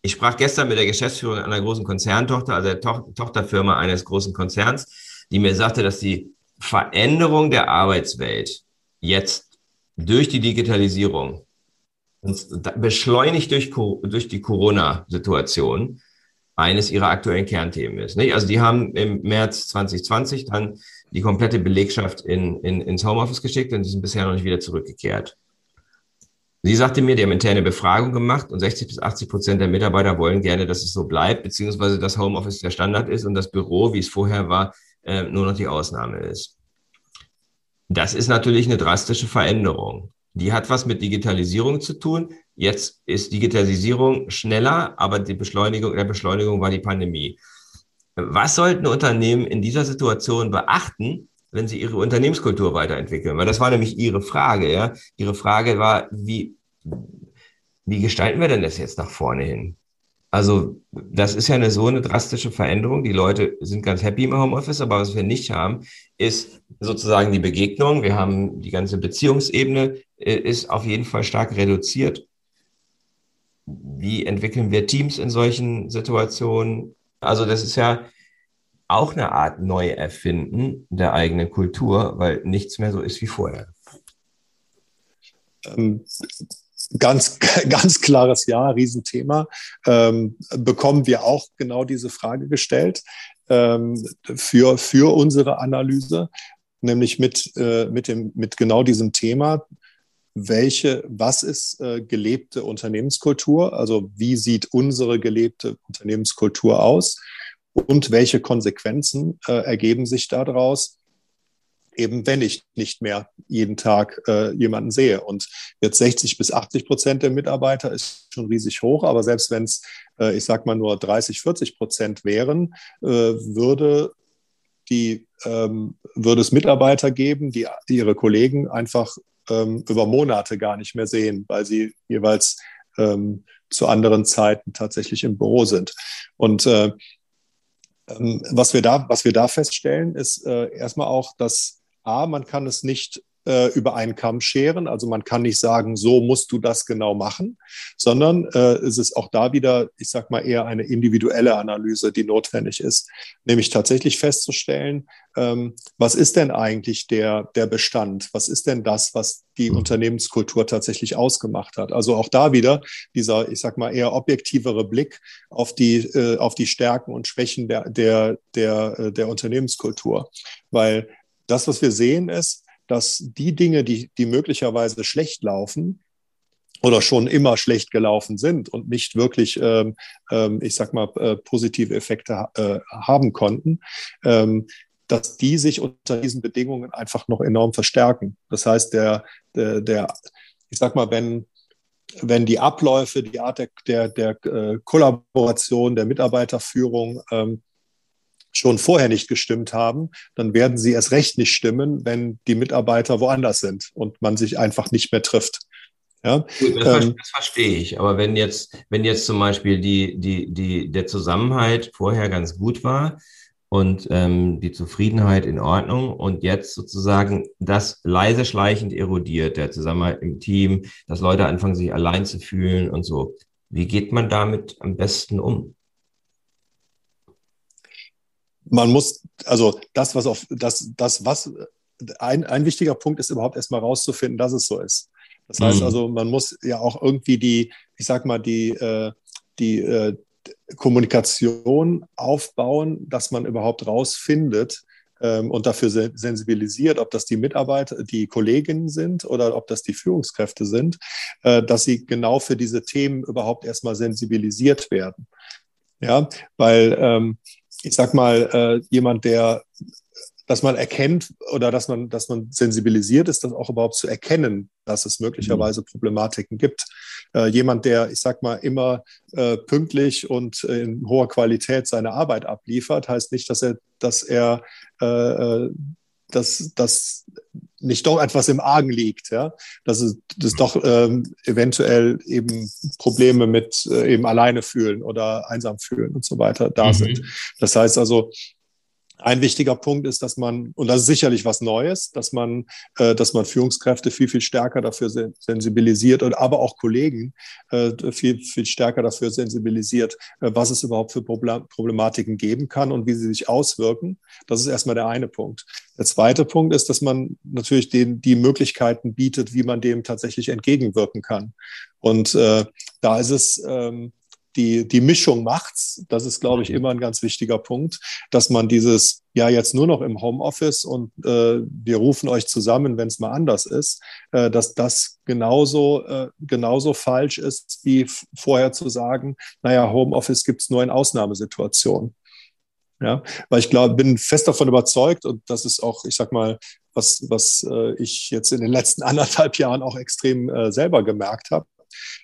ich sprach gestern mit der Geschäftsführung einer großen Konzerntochter, also der to Tochterfirma eines großen Konzerns, die mir sagte, dass die Veränderung der Arbeitswelt jetzt durch die Digitalisierung beschleunigt durch, durch die Corona-Situation eines ihrer aktuellen Kernthemen ist. Nicht? Also die haben im März 2020 dann die komplette Belegschaft in, in, ins Homeoffice geschickt und die sind bisher noch nicht wieder zurückgekehrt. Sie sagte mir, die haben interne Befragung gemacht und 60 bis 80 Prozent der Mitarbeiter wollen gerne, dass es so bleibt, beziehungsweise das Homeoffice der Standard ist und das Büro, wie es vorher war, äh, nur noch die Ausnahme ist. Das ist natürlich eine drastische Veränderung. Die hat was mit Digitalisierung zu tun. Jetzt ist Digitalisierung schneller, aber die Beschleunigung der Beschleunigung war die Pandemie. Was sollten Unternehmen in dieser Situation beachten, wenn sie ihre Unternehmenskultur weiterentwickeln? Weil das war nämlich Ihre Frage, ja. Ihre Frage war, wie, wie gestalten wir denn das jetzt nach vorne hin? Also das ist ja eine so eine drastische Veränderung. Die Leute sind ganz happy im Homeoffice, aber was wir nicht haben, ist sozusagen die Begegnung. Wir haben die ganze Beziehungsebene äh, ist auf jeden Fall stark reduziert. Wie entwickeln wir Teams in solchen Situationen? Also das ist ja auch eine Art Neuerfinden der eigenen Kultur, weil nichts mehr so ist wie vorher. Ähm, Ganz, ganz klares Ja, Riesenthema. Ähm, bekommen wir auch genau diese Frage gestellt ähm, für, für unsere Analyse. nämlich mit, äh, mit, dem, mit genau diesem Thema, welche, was ist äh, gelebte Unternehmenskultur? Also wie sieht unsere gelebte Unternehmenskultur aus? Und welche Konsequenzen äh, ergeben sich daraus? Eben wenn ich nicht mehr jeden Tag äh, jemanden sehe. Und jetzt 60 bis 80 Prozent der Mitarbeiter ist schon riesig hoch, aber selbst wenn es, äh, ich sag mal, nur 30, 40 Prozent wären, äh, würde die ähm, würde es Mitarbeiter geben, die, die ihre Kollegen einfach ähm, über Monate gar nicht mehr sehen, weil sie jeweils ähm, zu anderen Zeiten tatsächlich im Büro sind. Und äh, ähm, was, wir da, was wir da feststellen, ist äh, erstmal auch, dass A, man kann es nicht äh, über einen Kamm scheren. Also man kann nicht sagen, so musst du das genau machen, sondern äh, es ist auch da wieder, ich sag mal, eher eine individuelle Analyse, die notwendig ist. Nämlich tatsächlich festzustellen, ähm, was ist denn eigentlich der, der Bestand? Was ist denn das, was die mhm. Unternehmenskultur tatsächlich ausgemacht hat? Also auch da wieder dieser, ich sag mal, eher objektivere Blick auf die, äh, auf die Stärken und Schwächen der, der, der, äh, der Unternehmenskultur. Weil das, was wir sehen, ist, dass die Dinge, die, die möglicherweise schlecht laufen, oder schon immer schlecht gelaufen sind und nicht wirklich, ähm, ähm, ich sag mal, äh, positive Effekte äh, haben konnten, ähm, dass die sich unter diesen Bedingungen einfach noch enorm verstärken. Das heißt, der, der, der ich sag mal, wenn, wenn die Abläufe, die Art der, der, der äh, Kollaboration, der Mitarbeiterführung ähm, schon vorher nicht gestimmt haben, dann werden sie erst recht nicht stimmen, wenn die Mitarbeiter woanders sind und man sich einfach nicht mehr trifft. Ja, Gut, das, ähm, das, verstehe ich. Aber wenn jetzt, wenn jetzt zum Beispiel die, die, die, der Zusammenhalt vorher ganz gut war und ähm, die Zufriedenheit in Ordnung und jetzt sozusagen das leise schleichend erodiert, der Zusammenhalt im Team, dass Leute anfangen, sich allein zu fühlen und so. Wie geht man damit am besten um? Man muss, also das, was auf das, das, was ein, ein wichtiger Punkt ist, überhaupt erstmal rauszufinden, dass es so ist. Das heißt mhm. also, man muss ja auch irgendwie die, ich sag mal, die, äh, die äh, Kommunikation aufbauen, dass man überhaupt rausfindet ähm, und dafür sensibilisiert, ob das die Mitarbeiter, die Kolleginnen sind oder ob das die Führungskräfte sind, äh, dass sie genau für diese Themen überhaupt erstmal sensibilisiert werden. Ja, weil ähm, ich sag mal, äh, jemand, der, dass man erkennt oder dass man, dass man sensibilisiert ist, das auch überhaupt zu erkennen, dass es möglicherweise mhm. Problematiken gibt. Äh, jemand, der, ich sag mal, immer äh, pünktlich und in hoher Qualität seine Arbeit abliefert, heißt nicht, dass er, dass er äh, äh dass, dass nicht doch etwas im Argen liegt, ja, dass es dass doch ähm, eventuell eben Probleme mit äh, eben alleine fühlen oder einsam fühlen und so weiter da mhm. sind. Das heißt also, ein wichtiger Punkt ist, dass man, und das ist sicherlich was Neues, dass man, äh, dass man Führungskräfte viel, viel stärker dafür sensibilisiert und aber auch Kollegen äh, viel, viel stärker dafür sensibilisiert, äh, was es überhaupt für Problematiken geben kann und wie sie sich auswirken. Das ist erstmal der eine Punkt. Der zweite Punkt ist, dass man natürlich den, die Möglichkeiten bietet, wie man dem tatsächlich entgegenwirken kann. Und äh, da ist es, ähm, die, die Mischung macht's. Das ist, glaube ich, mhm. immer ein ganz wichtiger Punkt, dass man dieses, ja, jetzt nur noch im Homeoffice und äh, wir rufen euch zusammen, wenn es mal anders ist, äh, dass das genauso, äh, genauso falsch ist, wie vorher zu sagen, naja, Homeoffice gibt's nur in Ausnahmesituationen. Ja, weil ich glaube, bin fest davon überzeugt und das ist auch, ich sag mal, was, was äh, ich jetzt in den letzten anderthalb Jahren auch extrem äh, selber gemerkt habe,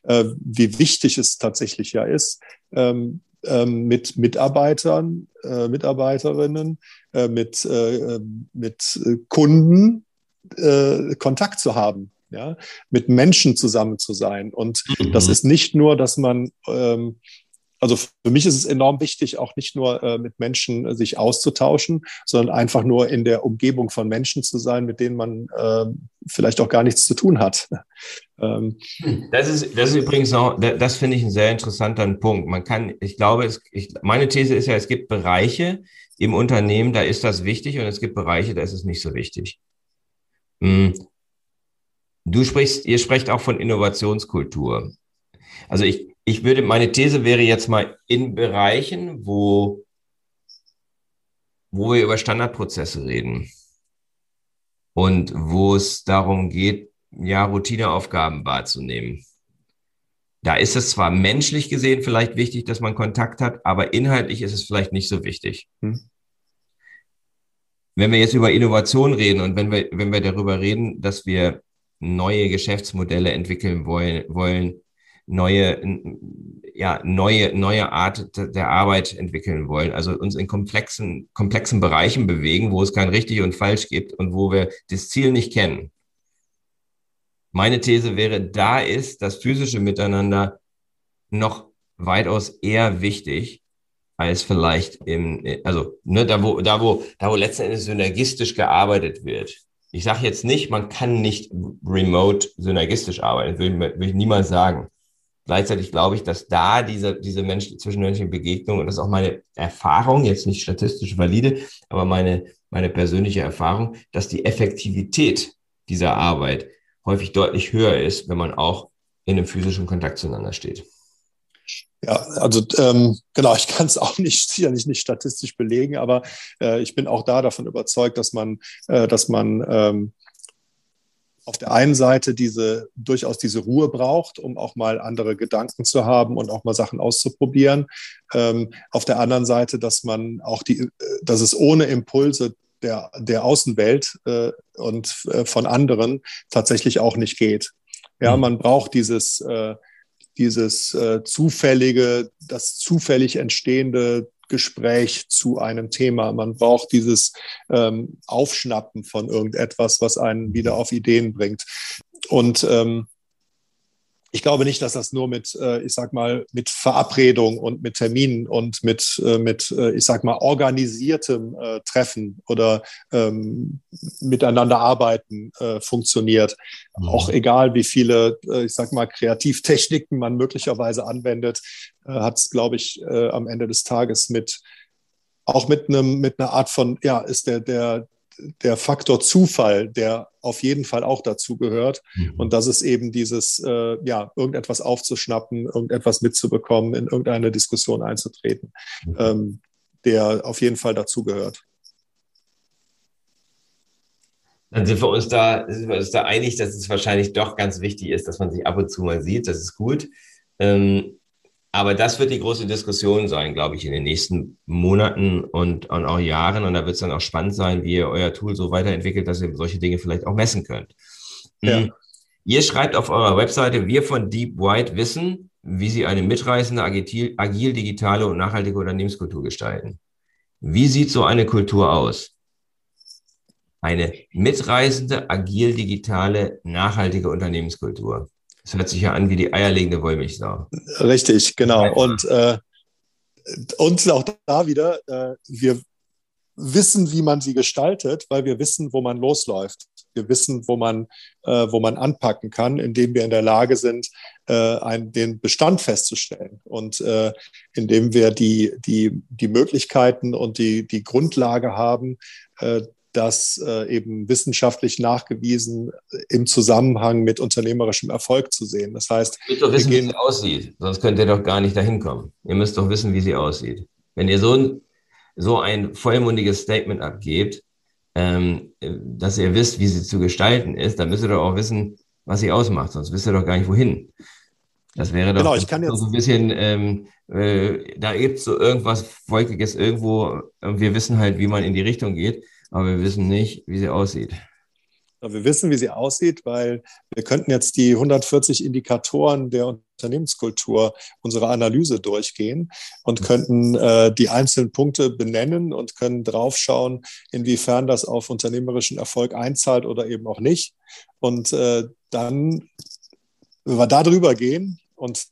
äh, wie wichtig es tatsächlich ja ist, ähm, ähm, mit Mitarbeitern, äh, Mitarbeiterinnen, äh, mit, äh, mit Kunden äh, Kontakt zu haben. Ja, mit Menschen zusammen zu sein. Und mhm. das ist nicht nur, dass man ähm, also für mich ist es enorm wichtig, auch nicht nur äh, mit Menschen äh, sich auszutauschen, sondern einfach nur in der Umgebung von Menschen zu sein, mit denen man äh, vielleicht auch gar nichts zu tun hat. ähm. Das ist, das ist übrigens auch, das finde ich ein sehr interessanter Punkt. Man kann, ich glaube, es, ich, meine These ist ja, es gibt Bereiche im Unternehmen, da ist das wichtig und es gibt Bereiche, da ist es nicht so wichtig. Hm. Du sprichst, ihr sprecht auch von Innovationskultur. Also ich, ich würde, meine These wäre jetzt mal in Bereichen, wo, wo wir über Standardprozesse reden. und wo es darum geht, ja, Routineaufgaben wahrzunehmen. Da ist es zwar menschlich gesehen vielleicht wichtig, dass man Kontakt hat, aber inhaltlich ist es vielleicht nicht so wichtig. Hm. Wenn wir jetzt über Innovation reden und wenn wir, wenn wir darüber reden, dass wir neue Geschäftsmodelle entwickeln wollen, wollen neue, ja, neue, neue Art der Arbeit entwickeln wollen, also uns in komplexen, komplexen Bereichen bewegen, wo es kein richtig und falsch gibt und wo wir das Ziel nicht kennen. Meine These wäre, da ist das physische Miteinander noch weitaus eher wichtig als vielleicht im, also ne, da wo, da wo, da wo letzten Endes synergistisch gearbeitet wird. Ich sage jetzt nicht, man kann nicht remote synergistisch arbeiten, will, will ich niemals sagen. Gleichzeitig glaube ich, dass da diese, diese Menschen, zwischenmenschliche Begegnung, und das ist auch meine Erfahrung, jetzt nicht statistisch valide, aber meine, meine persönliche Erfahrung, dass die Effektivität dieser Arbeit häufig deutlich höher ist, wenn man auch in einem physischen Kontakt zueinander steht. Ja, also ähm, genau, ich kann es auch nicht sicherlich nicht statistisch belegen, aber äh, ich bin auch da davon überzeugt, dass man, äh, dass man ähm, auf der einen Seite diese durchaus diese Ruhe braucht, um auch mal andere Gedanken zu haben und auch mal Sachen auszuprobieren. Ähm, auf der anderen Seite, dass man auch die, äh, dass es ohne Impulse der, der Außenwelt äh, und äh, von anderen tatsächlich auch nicht geht. Ja, mhm. man braucht dieses, äh, dieses äh, zufällige, das zufällig entstehende Gespräch zu einem Thema. Man braucht dieses ähm, Aufschnappen von irgendetwas, was einen wieder auf Ideen bringt. Und ähm, ich glaube nicht, dass das nur mit, äh, ich sag mal, mit Verabredung und mit Terminen und mit, äh, mit äh, ich sag mal, organisiertem Treffen oder ähm, miteinander arbeiten funktioniert. Mhm. Auch egal, wie viele, ich sag mal, Kreativtechniken man möglicherweise anwendet, hat es, glaube ich, am Ende des Tages mit auch mit einem mit einer Art von ja ist der der der Faktor Zufall, der auf jeden Fall auch dazu gehört. Mhm. Und das ist eben dieses, äh, ja, irgendetwas aufzuschnappen, irgendetwas mitzubekommen, in irgendeine Diskussion einzutreten, mhm. ähm, der auf jeden Fall dazu gehört. Dann sind wir uns da, sind wir uns da einig, dass es wahrscheinlich doch ganz wichtig ist, dass man sich ab und zu mal sieht. Das ist gut. Ähm, aber das wird die große Diskussion sein, glaube ich, in den nächsten Monaten und, und auch Jahren. Und da wird es dann auch spannend sein, wie ihr euer Tool so weiterentwickelt, dass ihr solche Dinge vielleicht auch messen könnt. Ja. Hm. Ihr schreibt auf eurer Webseite, wir von Deep White wissen, wie sie eine mitreißende, agil, agil digitale und nachhaltige Unternehmenskultur gestalten. Wie sieht so eine Kultur aus? Eine mitreißende, agil digitale, nachhaltige Unternehmenskultur. Das hört sich ja an wie die eierlegende Wollmilchsau. Richtig, genau. Und, äh, und auch da wieder, äh, wir wissen, wie man sie gestaltet, weil wir wissen, wo man losläuft. Wir wissen, wo man, äh, wo man anpacken kann, indem wir in der Lage sind, äh, ein, den Bestand festzustellen und äh, indem wir die, die, die Möglichkeiten und die, die Grundlage haben, äh, das äh, eben wissenschaftlich nachgewiesen äh, im Zusammenhang mit unternehmerischem Erfolg zu sehen. Das heißt, ihr müsst doch wissen, wie sie aussieht, sonst könnt ihr doch gar nicht dahin kommen. Ihr müsst doch wissen, wie sie aussieht. Wenn ihr so ein, so ein vollmundiges Statement abgebt, ähm, dass ihr wisst, wie sie zu gestalten ist, dann müsst ihr doch auch wissen, was sie ausmacht, sonst wisst ihr doch gar nicht, wohin. Das wäre doch genau, ich kann jetzt so ein bisschen, ähm, äh, da gibt es so irgendwas Wolkiges irgendwo und wir wissen halt, wie man in die Richtung geht aber wir wissen nicht, wie sie aussieht. Wir wissen, wie sie aussieht, weil wir könnten jetzt die 140 Indikatoren der Unternehmenskultur unserer Analyse durchgehen und mhm. könnten äh, die einzelnen Punkte benennen und können draufschauen, inwiefern das auf unternehmerischen Erfolg einzahlt oder eben auch nicht. Und äh, dann, wenn wir da drüber gehen und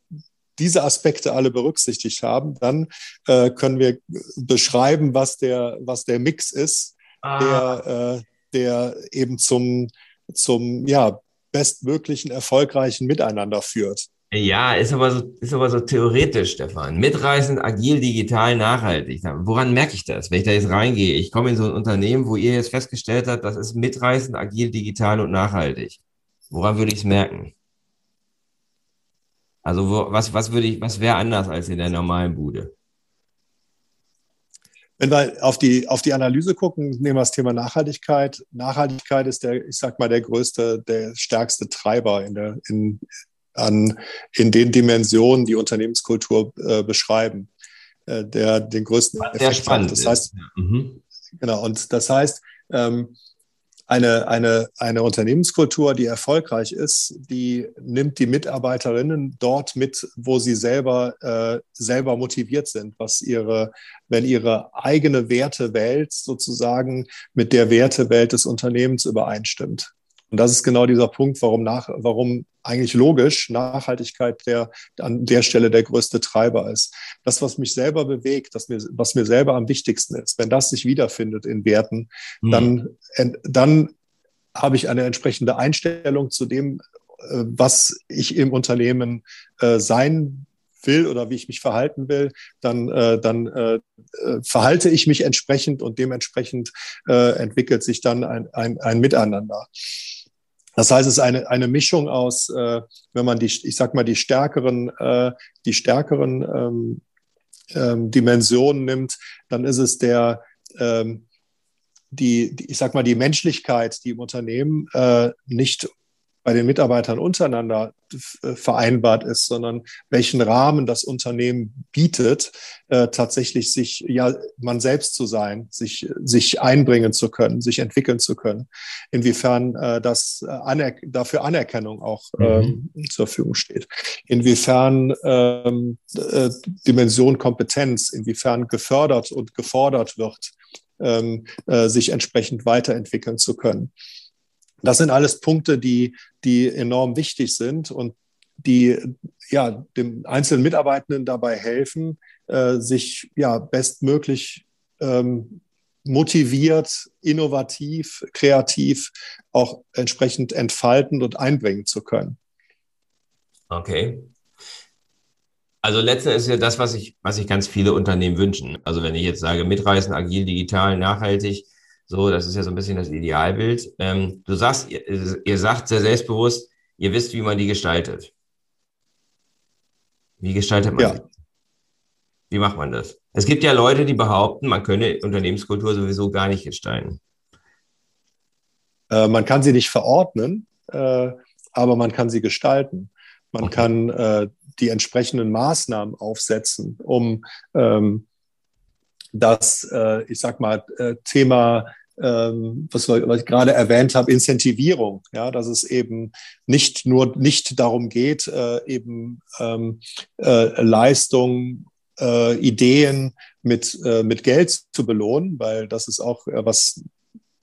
diese Aspekte alle berücksichtigt haben, dann äh, können wir beschreiben, was der, was der Mix ist ah. der, äh, der eben zum, zum ja, bestmöglichen, erfolgreichen Miteinander führt. Ja, ist aber so, ist aber so theoretisch, Stefan. Mitreißend, agil, digital, nachhaltig. Woran merke ich das, wenn ich da jetzt reingehe? Ich komme in so ein Unternehmen, wo ihr jetzt festgestellt habt, das ist mitreißend, agil, digital und nachhaltig. Woran würde ich es merken? Also wo, was, was würde ich, was wäre anders als in der normalen Bude? Wenn wir auf die, auf die Analyse gucken, nehmen wir das Thema Nachhaltigkeit. Nachhaltigkeit ist der, ich sag mal, der größte, der stärkste Treiber in, der, in, an, in den Dimensionen, die Unternehmenskultur äh, beschreiben, äh, der den größten Was Effekt hat. Das heißt, mhm. genau, und das heißt, ähm, eine, eine, eine Unternehmenskultur, die erfolgreich ist, die nimmt die Mitarbeiterinnen dort mit, wo sie selber, äh, selber motiviert sind, was ihre, wenn ihre eigene Wertewelt sozusagen mit der Wertewelt des Unternehmens übereinstimmt. Und das ist genau dieser Punkt, warum, nach, warum eigentlich logisch Nachhaltigkeit der, an der Stelle der größte Treiber ist. Das, was mich selber bewegt, das mir, was mir selber am wichtigsten ist, wenn das sich wiederfindet in Werten, mhm. dann, dann habe ich eine entsprechende Einstellung zu dem, äh, was ich im Unternehmen äh, sein will oder wie ich mich verhalten will, dann, äh, dann äh, äh, verhalte ich mich entsprechend und dementsprechend äh, entwickelt sich dann ein, ein, ein Miteinander. Das heißt, es ist eine, eine Mischung aus, äh, wenn man die, ich sag mal, die stärkeren, äh, die stärkeren ähm, ähm, Dimensionen nimmt, dann ist es der, ähm, die, die, ich sag mal, die Menschlichkeit, die im Unternehmen äh, nicht bei den Mitarbeitern untereinander äh, vereinbart ist, sondern welchen Rahmen das Unternehmen bietet, äh, tatsächlich sich ja man selbst zu sein, sich sich einbringen zu können, sich entwickeln zu können. Inwiefern äh, das äh, aner dafür Anerkennung auch ähm, mhm. zur Verfügung steht. Inwiefern ähm, äh, Dimension Kompetenz, inwiefern gefördert und gefordert wird, ähm, äh, sich entsprechend weiterentwickeln zu können. Das sind alles Punkte, die, die enorm wichtig sind und die ja, dem einzelnen Mitarbeitenden dabei helfen, äh, sich ja, bestmöglich ähm, motiviert, innovativ, kreativ auch entsprechend entfalten und einbringen zu können. Okay. Also letztendlich ist ja das, was ich, was sich ganz viele Unternehmen wünschen. Also wenn ich jetzt sage, mitreißen, agil, digital, nachhaltig, so, das ist ja so ein bisschen das Idealbild. Ähm, du sagst, ihr, ihr sagt sehr selbstbewusst, ihr wisst, wie man die gestaltet. Wie gestaltet man ja. die? Wie macht man das? Es gibt ja Leute, die behaupten, man könne Unternehmenskultur sowieso gar nicht gestalten. Äh, man kann sie nicht verordnen, äh, aber man kann sie gestalten. Man okay. kann äh, die entsprechenden Maßnahmen aufsetzen, um ähm, das, äh, ich sag mal, äh, Thema ähm, was, was ich gerade erwähnt habe, Incentivierung, ja, dass es eben nicht nur nicht darum geht, äh, eben ähm, äh, Leistung, äh, Ideen mit, äh, mit Geld zu belohnen, weil das ist auch äh, was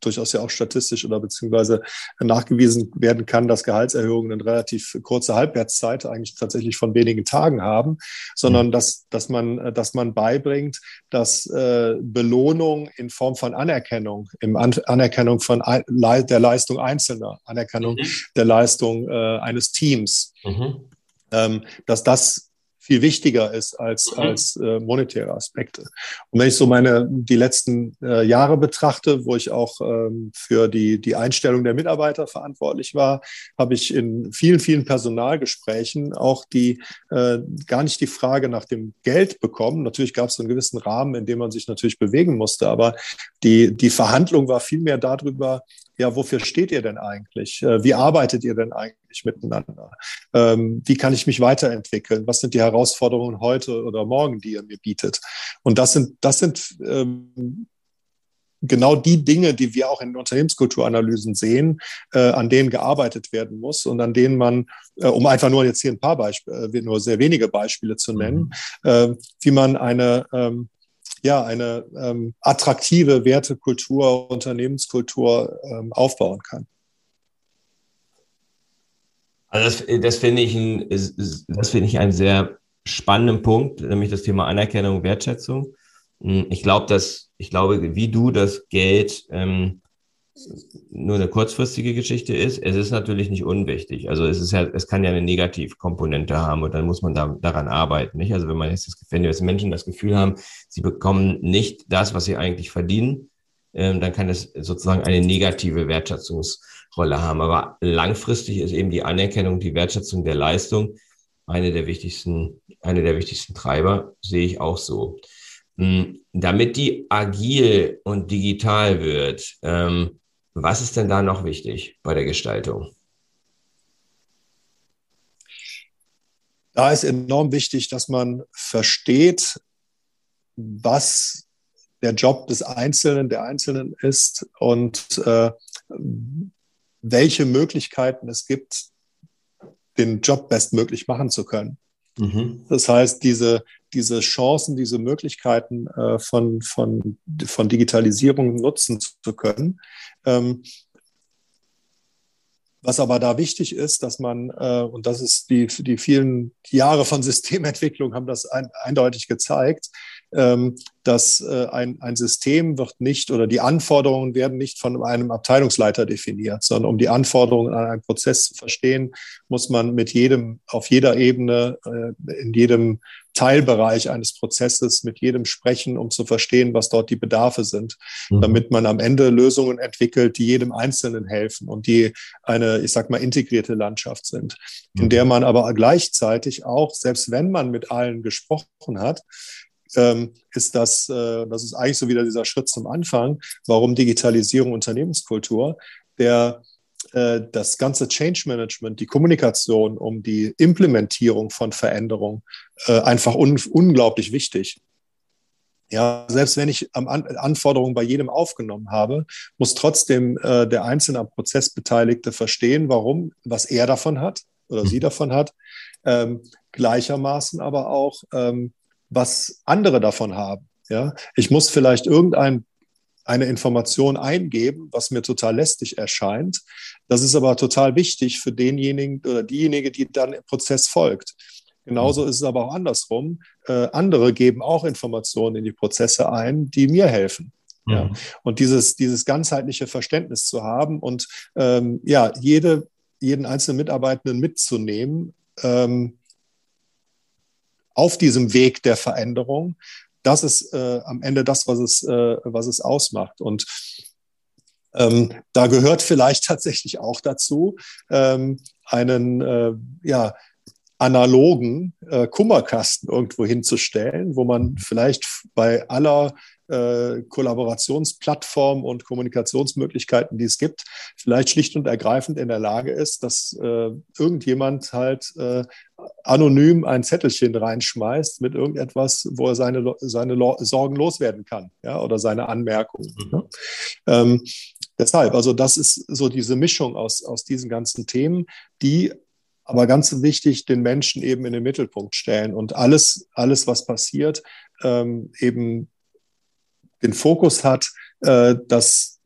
durchaus ja auch statistisch oder beziehungsweise nachgewiesen werden kann, dass Gehaltserhöhungen eine relativ kurze Halbwertszeit eigentlich tatsächlich von wenigen Tagen haben, sondern mhm. dass, dass, man, dass man beibringt, dass äh, Belohnung in Form von Anerkennung, im An Anerkennung von der Leistung Einzelner, Anerkennung mhm. der Leistung äh, eines Teams, mhm. ähm, dass das viel wichtiger ist als, mhm. als äh, monetäre Aspekte. Und wenn ich so meine die letzten äh, Jahre betrachte, wo ich auch ähm, für die, die Einstellung der Mitarbeiter verantwortlich war, habe ich in vielen, vielen Personalgesprächen auch die äh, gar nicht die Frage nach dem Geld bekommen. Natürlich gab es einen gewissen Rahmen, in dem man sich natürlich bewegen musste, aber die, die Verhandlung war vielmehr darüber, ja, wofür steht ihr denn eigentlich? Äh, wie arbeitet ihr denn eigentlich miteinander? Ähm, wie kann ich mich weiterentwickeln? Was sind die Herausforderungen heute oder morgen, die ihr mir bietet? Und das sind, das sind ähm, genau die Dinge, die wir auch in Unternehmenskulturanalysen sehen, äh, an denen gearbeitet werden muss und an denen man, äh, um einfach nur jetzt hier ein paar Beispiele, äh, nur sehr wenige Beispiele zu nennen, mhm. äh, wie man eine ähm, ja, eine ähm, attraktive Wertekultur, Unternehmenskultur ähm, aufbauen kann. Also das, das finde ich, ein, das finde ich einen sehr spannenden Punkt, nämlich das Thema Anerkennung, Wertschätzung. Hm, ich glaube, dass, ich glaube, wie du das Geld ähm, nur eine kurzfristige Geschichte ist. Es ist natürlich nicht unwichtig. Also es ist ja, es kann ja eine Negativkomponente haben und dann muss man da, daran arbeiten. Nicht? Also wenn man jetzt das, wenn jetzt Menschen das Gefühl haben, sie bekommen nicht das, was sie eigentlich verdienen, ähm, dann kann es sozusagen eine negative Wertschätzungsrolle haben. Aber langfristig ist eben die Anerkennung, die Wertschätzung der Leistung eine der wichtigsten, eine der wichtigsten Treiber, sehe ich auch so. Hm, damit die agil und digital wird, ähm, was ist denn da noch wichtig bei der Gestaltung? Da ist enorm wichtig, dass man versteht, was der Job des Einzelnen, der Einzelnen ist und äh, welche Möglichkeiten es gibt, den Job bestmöglich machen zu können. Mhm. Das heißt, diese, diese Chancen, diese Möglichkeiten äh, von, von, von Digitalisierung nutzen zu können, ähm, was aber da wichtig ist, dass man, äh, und das ist die, die vielen Jahre von Systementwicklung haben das ein, eindeutig gezeigt, dass äh, ein, ein System wird nicht oder die Anforderungen werden nicht von einem Abteilungsleiter definiert, sondern um die Anforderungen an einen Prozess zu verstehen, muss man mit jedem, auf jeder Ebene, äh, in jedem Teilbereich eines Prozesses mit jedem sprechen, um zu verstehen, was dort die Bedarfe sind, mhm. damit man am Ende Lösungen entwickelt, die jedem Einzelnen helfen und die eine, ich sag mal, integrierte Landschaft sind, in mhm. der man aber gleichzeitig auch, selbst wenn man mit allen gesprochen hat, ähm, ist das, äh, das ist eigentlich so wieder dieser Schritt zum Anfang, warum Digitalisierung Unternehmenskultur, der äh, das ganze Change Management, die Kommunikation um die Implementierung von Veränderungen äh, einfach un unglaublich wichtig. Ja, selbst wenn ich am An Anforderungen bei jedem aufgenommen habe, muss trotzdem äh, der einzelne Prozessbeteiligte verstehen, warum, was er davon hat oder sie mhm. davon hat. Ähm, gleichermaßen aber auch, ähm, was andere davon haben. Ja, ich muss vielleicht irgendein eine Information eingeben, was mir total lästig erscheint. Das ist aber total wichtig für denjenigen oder diejenige, die dann im Prozess folgt. Genauso ist es aber auch andersrum. Äh, andere geben auch Informationen in die Prozesse ein, die mir helfen. Mhm. Ja. Und dieses, dieses ganzheitliche Verständnis zu haben und ähm, ja, jede, jeden einzelnen Mitarbeitenden mitzunehmen, ähm, auf diesem Weg der Veränderung, das ist äh, am Ende das, was es, äh, was es ausmacht. Und ähm, da gehört vielleicht tatsächlich auch dazu, ähm, einen äh, ja, analogen äh, Kummerkasten irgendwo hinzustellen, wo man vielleicht bei aller äh, Kollaborationsplattformen und Kommunikationsmöglichkeiten, die es gibt, vielleicht schlicht und ergreifend in der Lage ist, dass äh, irgendjemand halt äh, anonym ein Zettelchen reinschmeißt mit irgendetwas, wo er seine, seine Sorgen loswerden kann ja, oder seine Anmerkungen. Mhm. Ne? Ähm, deshalb, also das ist so diese Mischung aus, aus diesen ganzen Themen, die aber ganz wichtig, den Menschen eben in den Mittelpunkt stellen und alles, alles was passiert, ähm, eben den Fokus hat, äh, dass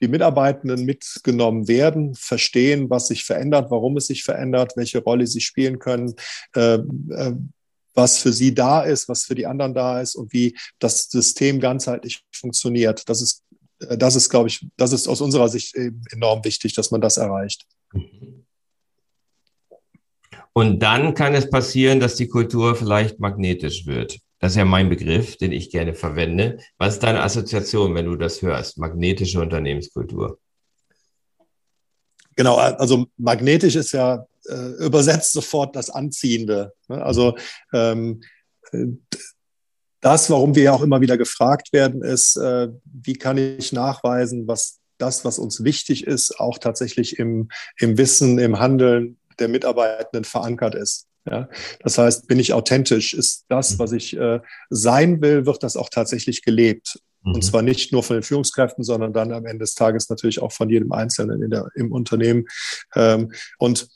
die Mitarbeitenden mitgenommen werden, verstehen, was sich verändert, warum es sich verändert, welche Rolle sie spielen können, äh, äh, was für sie da ist, was für die anderen da ist und wie das System ganzheitlich funktioniert. Das ist, das ist, glaube ich, das ist aus unserer Sicht enorm wichtig, dass man das erreicht. Und dann kann es passieren, dass die Kultur vielleicht magnetisch wird. Das ist ja mein Begriff, den ich gerne verwende. Was ist deine Assoziation, wenn du das hörst? Magnetische Unternehmenskultur. Genau, also magnetisch ist ja äh, übersetzt sofort das Anziehende. Ne? Also ähm, das, warum wir ja auch immer wieder gefragt werden, ist, äh, wie kann ich nachweisen, was das, was uns wichtig ist, auch tatsächlich im, im Wissen, im Handeln der Mitarbeitenden verankert ist. Ja, das heißt, bin ich authentisch? Ist das, mhm. was ich äh, sein will, wird das auch tatsächlich gelebt? Mhm. Und zwar nicht nur von den Führungskräften, sondern dann am Ende des Tages natürlich auch von jedem Einzelnen in der, im Unternehmen. Ähm, und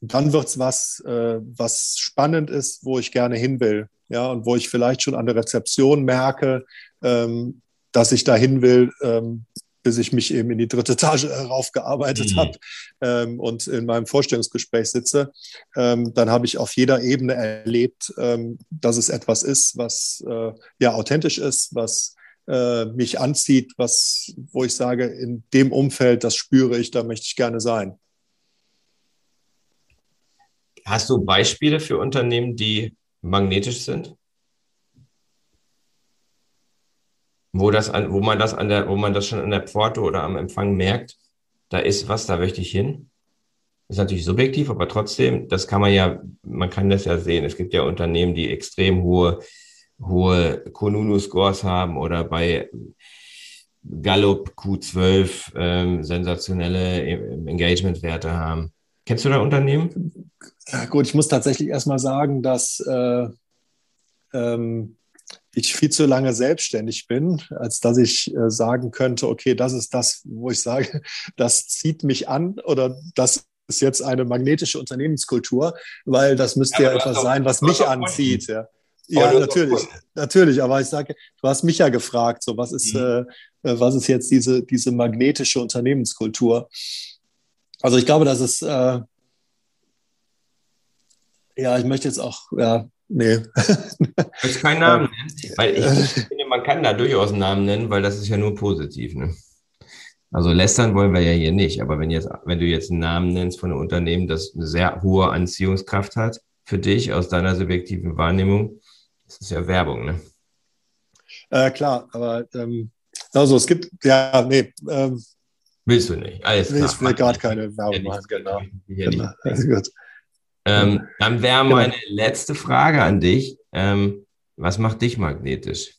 dann wird es was, äh, was spannend ist, wo ich gerne hin will. Ja, und wo ich vielleicht schon an der Rezeption merke, ähm, dass ich dahin will, ähm, bis ich mich eben in die dritte Etage raufgearbeitet mhm. habe ähm, und in meinem Vorstellungsgespräch sitze, ähm, dann habe ich auf jeder Ebene erlebt, ähm, dass es etwas ist, was äh, ja authentisch ist, was äh, mich anzieht, was, wo ich sage, in dem Umfeld, das spüre ich, da möchte ich gerne sein. Hast du Beispiele für Unternehmen, die magnetisch sind? Wo das an, wo man das an der, wo man das schon an der Pforte oder am Empfang merkt, da ist was, da möchte ich hin. Ist natürlich subjektiv, aber trotzdem, das kann man ja, man kann das ja sehen. Es gibt ja Unternehmen, die extrem hohe hohe Konunu-Scores haben oder bei Gallup Q12 ähm, sensationelle Engagement-Werte haben. Kennst du da Unternehmen? Ja, gut, ich muss tatsächlich erstmal sagen, dass äh, ähm, ich viel zu lange selbstständig bin, als dass ich äh, sagen könnte, okay, das ist das, wo ich sage, das zieht mich an oder das ist jetzt eine magnetische Unternehmenskultur, weil das müsste ja, ja etwas sein, was mich anzieht. Ja, ja natürlich, natürlich. Aber ich sage, du hast mich ja gefragt, so was ist, mhm. äh, äh, was ist jetzt diese, diese magnetische Unternehmenskultur? Also ich glaube, dass es äh, ja, ich möchte jetzt auch, ja, nee. Ich will keinen Namen nennen, weil ich, ich finde, man kann da durchaus einen Namen nennen, weil das ist ja nur positiv. Ne? Also lästern wollen wir ja hier nicht, aber wenn, jetzt, wenn du jetzt einen Namen nennst von einem Unternehmen, das eine sehr hohe Anziehungskraft hat für dich aus deiner subjektiven Wahrnehmung, das ist ja Werbung, ne? Äh, klar, aber ähm, also es gibt, ja, nee. Ähm, Willst du nicht? Alles klar. Ich will gerade keine Werbung machen, genau. genau. Also gut. Ähm, dann wäre genau. meine letzte Frage an dich. Ähm, was macht dich magnetisch?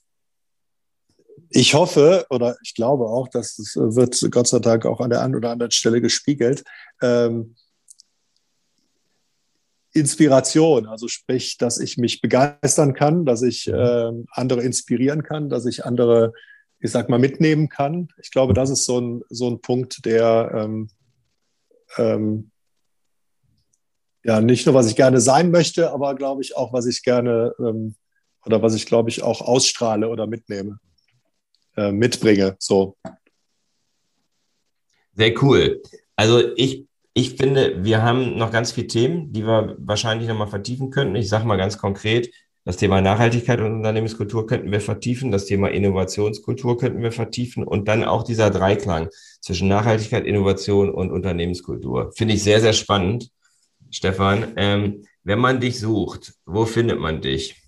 Ich hoffe oder ich glaube auch, dass es wird Gott sei Dank auch an der einen oder anderen Stelle gespiegelt. Ähm, Inspiration, also sprich, dass ich mich begeistern kann, dass ich äh, andere inspirieren kann, dass ich andere, ich sag mal, mitnehmen kann. Ich glaube, das ist so ein, so ein Punkt, der ähm, ähm, ja nicht nur, was ich gerne sein möchte, aber glaube ich auch, was ich gerne ähm, oder was ich glaube ich auch ausstrahle oder mitnehme, äh, mitbringe. So. Sehr cool. Also ich, ich finde, wir haben noch ganz viele Themen, die wir wahrscheinlich nochmal vertiefen könnten. Ich sage mal ganz konkret, das Thema Nachhaltigkeit und Unternehmenskultur könnten wir vertiefen, das Thema Innovationskultur könnten wir vertiefen und dann auch dieser Dreiklang zwischen Nachhaltigkeit, Innovation und Unternehmenskultur. Finde ich sehr, sehr spannend. Stefan. Ähm, wenn man dich sucht, wo findet man dich?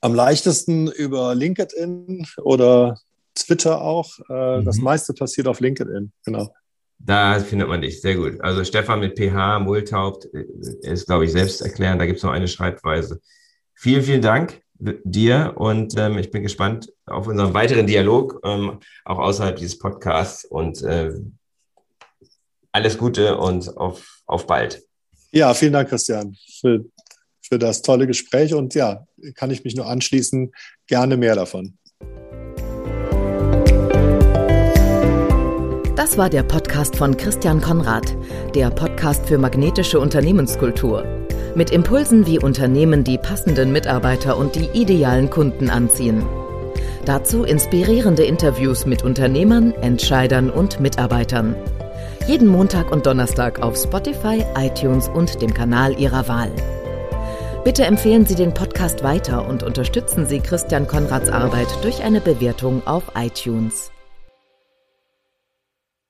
Am leichtesten über LinkedIn oder Twitter auch. Äh, mhm. Das meiste passiert auf LinkedIn, genau. Da findet man dich, sehr gut. Also Stefan mit PH, Multhaupt, äh, ist, glaube ich, selbst erklären. Da gibt es noch eine Schreibweise. Vielen, vielen Dank dir und ähm, ich bin gespannt auf unseren weiteren Dialog, ähm, auch außerhalb dieses Podcasts und äh, alles Gute und auf auf bald. Ja, vielen Dank, Christian, für, für das tolle Gespräch. Und ja, kann ich mich nur anschließen. Gerne mehr davon. Das war der Podcast von Christian Konrad, der Podcast für magnetische Unternehmenskultur. Mit Impulsen, wie Unternehmen die passenden Mitarbeiter und die idealen Kunden anziehen. Dazu inspirierende Interviews mit Unternehmern, Entscheidern und Mitarbeitern. Jeden Montag und Donnerstag auf Spotify, iTunes und dem Kanal Ihrer Wahl. Bitte empfehlen Sie den Podcast weiter und unterstützen Sie Christian Konrads Arbeit durch eine Bewertung auf iTunes.